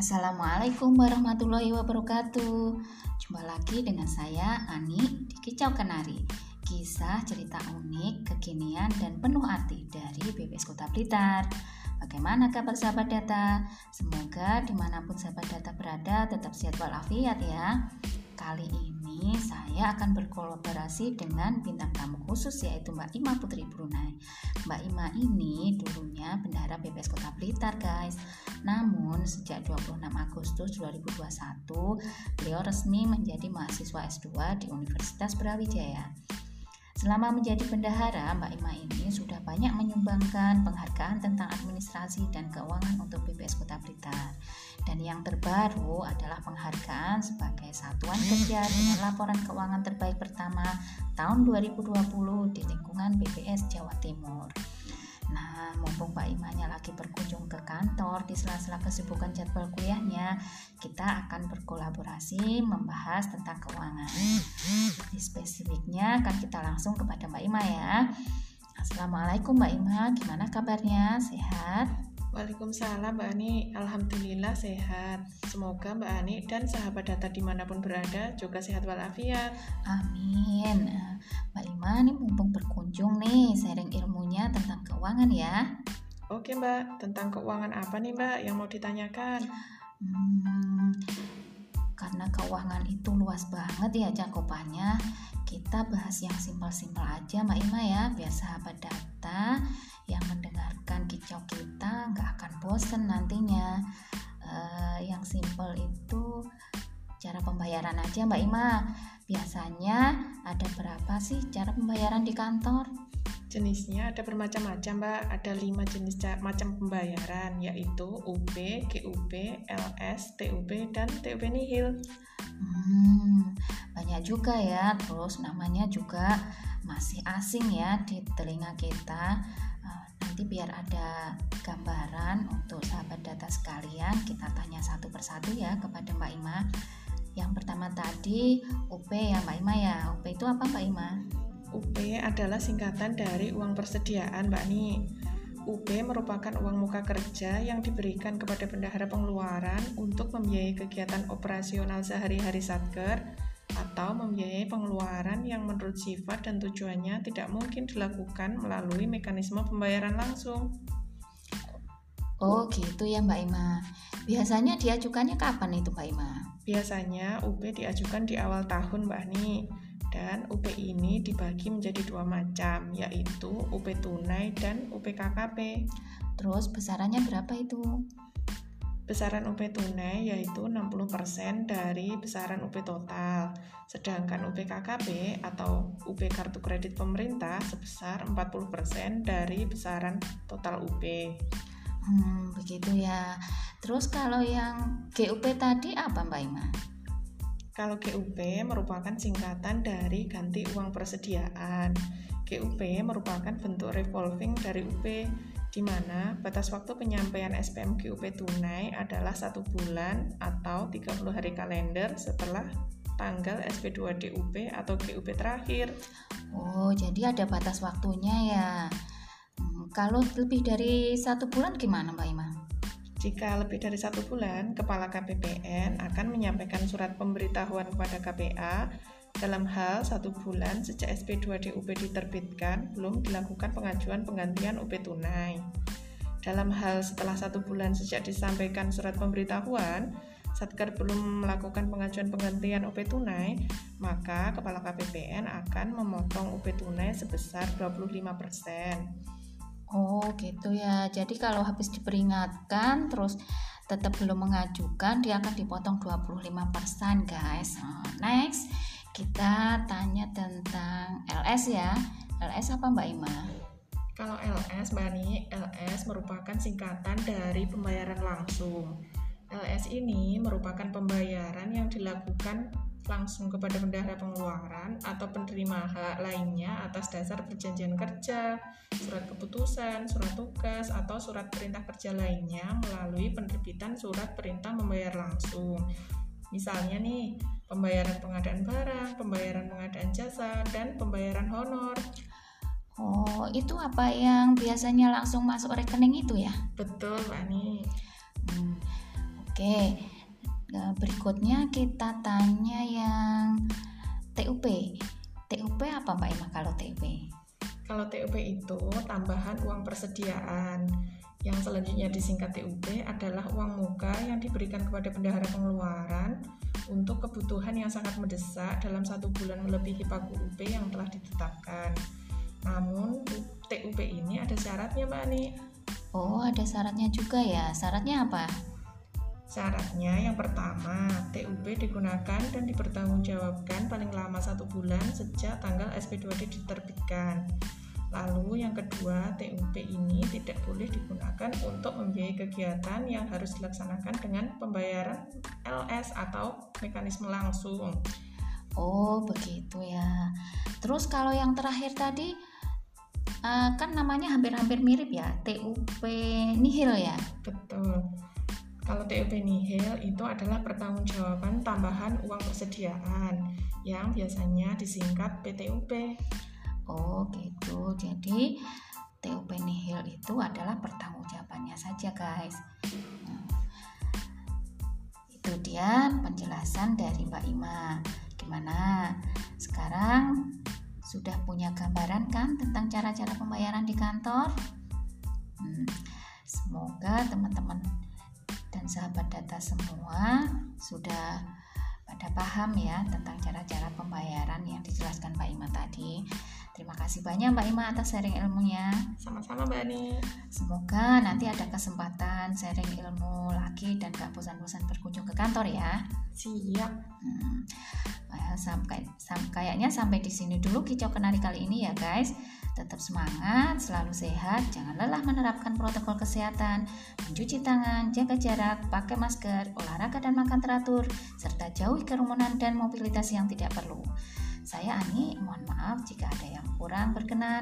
Assalamualaikum warahmatullahi wabarakatuh. Jumpa lagi dengan saya Ani di Kicau Kenari. Kisah cerita unik, kekinian, dan penuh arti dari BPS Kota Blitar. Bagaimana kabar sahabat data? Semoga di mana pun sahabat data berada tetap sehat walafiat ya Kali ini saya akan berkolaborasi dengan bintang tamu khusus yaitu Mbak Ima Putri Brunei. Mbak Ima ini dulunya bendahara BPS Kota Blitar guys. Namun sejak 26 Agustus 2021 beliau resmi menjadi mahasiswa S2 di Universitas Brawijaya. Selama menjadi bendahara, Mbak Ima ini sudah banyak menyumbangkan penghargaan tentang administrasi dan keuangan untuk BPS Kota Blitar. Dan yang terbaru adalah penghargaan sebagai satuan kerja dengan laporan keuangan terbaik pertama tahun 2020 di lingkungan BPS Jawa Timur. Nah, mumpung Pak Imanya lagi berkunjung ke kantor di sela-sela kesibukan jadwal kuliahnya, kita akan berkolaborasi membahas tentang keuangan. Spesifiknya akan kita langsung kepada Mbak Ima ya. Assalamualaikum Mbak Ima, gimana kabarnya? Sehat? Waalaikumsalam Mbak Ani, Alhamdulillah sehat. Semoga Mbak Ani dan sahabat data di mana pun berada juga sehat walafiat. Amin. Mbak Ima ini mumpung berkunjung nih, sharing ilmunya tentang keuangan ya. Oke Mbak, tentang keuangan apa nih Mbak yang mau ditanyakan? Hmm, karena keuangan itu luas banget ya cakupannya, kita bahas yang simpel-simpel aja Mbak Ima ya, biar sahabat data yang nggak akan bosen nantinya. Uh, yang simple itu cara pembayaran aja Mbak Ima. Biasanya ada berapa sih cara pembayaran di kantor? Jenisnya ada bermacam-macam Mbak. Ada lima jenis macam pembayaran yaitu UP, GUP, LS, TUP, dan TUP nihil. Hmm, banyak juga ya. Terus namanya juga masih asing ya di telinga kita nanti biar ada gambaran untuk sahabat data sekalian kita tanya satu persatu ya kepada Mbak Ima. Yang pertama tadi UP ya Mbak Ima ya. UP itu apa Mbak Ima? UP adalah singkatan dari uang persediaan Mbak Ni. UP merupakan uang muka kerja yang diberikan kepada bendahara pengeluaran untuk membiayai kegiatan operasional sehari-hari Satker atau membiayai pengeluaran yang menurut sifat dan tujuannya tidak mungkin dilakukan melalui mekanisme pembayaran langsung. Oh gitu ya Mbak Ima. Biasanya diajukannya kapan itu Mbak Ima? Biasanya UP diajukan di awal tahun Mbak Ni. Dan UP ini dibagi menjadi dua macam, yaitu UP tunai dan UP KKP. Terus besarannya berapa itu? Besaran UP tunai yaitu 60% dari besaran UP total, sedangkan UP KKP atau UP kartu kredit pemerintah sebesar 40% dari besaran total UP. Hmm, begitu ya. Terus kalau yang GUP tadi apa Mbak Ima? Kalau GUP merupakan singkatan dari ganti uang persediaan. GUP merupakan bentuk revolving dari UP di mana batas waktu penyampaian SPM GUP tunai adalah satu bulan atau 30 hari kalender setelah tanggal SP2 DUP atau GUP terakhir. Oh, jadi ada batas waktunya ya. Hmm, kalau lebih dari satu bulan gimana Mbak Ima? Jika lebih dari satu bulan, Kepala KPPN akan menyampaikan surat pemberitahuan kepada KPA dalam hal satu bulan sejak SP2DUP diterbitkan, belum dilakukan pengajuan penggantian UP tunai. Dalam hal setelah satu bulan sejak disampaikan surat pemberitahuan, Satker belum melakukan pengajuan penggantian UP tunai, maka Kepala KPPN akan memotong UP tunai sebesar 25%. Oh gitu ya, jadi kalau habis diperingatkan terus tetap belum mengajukan dia akan dipotong 25% guys. next, kita tanya tentang LS ya. LS apa Mbak Ima? Kalau LS, Mbak Ani, LS merupakan singkatan dari pembayaran langsung. LS ini merupakan pembayaran yang dilakukan langsung kepada bendahara pengeluaran atau penerima hak lainnya atas dasar perjanjian kerja, surat keputusan, surat tugas, atau surat perintah kerja lainnya melalui penerbitan surat perintah membayar langsung. Misalnya nih, pembayaran pengadaan barang, pembayaran pengadaan jasa, dan pembayaran honor. Oh, itu apa yang biasanya langsung masuk rekening itu ya? Betul, Mbak Ani. Hmm. Oke, Oke, nah, berikutnya kita tanya yang TUP. TUP apa Mbak Ima kalau TUP? Kalau TUP itu tambahan uang persediaan. Yang selanjutnya disingkat TUP adalah uang muka yang diberikan kepada bendahara pengeluaran untuk kebutuhan yang sangat mendesak dalam satu bulan melebihi pagu UP yang telah ditetapkan. Namun TUP ini ada syaratnya Mbak Ani. Oh, ada syaratnya juga ya. Syaratnya apa? Syaratnya yang pertama, TUP digunakan dan dipertanggungjawabkan paling lama satu bulan sejak tanggal SP2D diterbitkan. Lalu yang kedua, TUP ini tidak boleh digunakan untuk membiayai kegiatan yang harus dilaksanakan dengan pembayaran LS atau mekanisme langsung. Oh, begitu ya. Terus kalau yang terakhir tadi uh, kan namanya hampir-hampir mirip ya, TUP nihil ya. Betul. Kalau TUP nihil itu adalah pertanggungjawaban tambahan uang persediaan yang biasanya disingkat PTUP. Oh gitu. Jadi TUP nihil itu adalah pertanggungjawabannya saja guys. Nah, itu dia penjelasan dari Mbak Ima. Gimana? Sekarang sudah punya gambaran kan tentang cara-cara pembayaran di kantor? Hmm, semoga teman-teman dan sahabat data semua sudah pada paham ya tentang cara-cara pembayaran yang dijelaskan Mbak Ima tadi. Terima kasih banyak Mbak Ima atas sharing ilmunya. Sama-sama Mbak Ani. Semoga nanti ada kesempatan sharing ilmu lagi dan gak bosan-bosan berkunjung ke kantor ya. Siap. Hmm, sampai, sampai kayaknya sampai di sini dulu kicau kenari kali ini ya guys. Tetap semangat, selalu sehat, jangan lelah menerapkan protokol kesehatan, mencuci tangan, jaga jarak, pakai masker, olahraga dan makan teratur, serta jauhi kerumunan dan mobilitas yang tidak perlu. Saya Ani, mohon maaf jika ada yang kurang berkenan.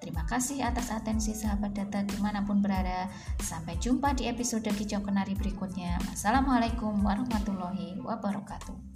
Terima kasih atas atensi sahabat data di mana pun berada. Sampai jumpa di episode Kicau Kenari berikutnya. Wassalamualaikum warahmatullahi wabarakatuh.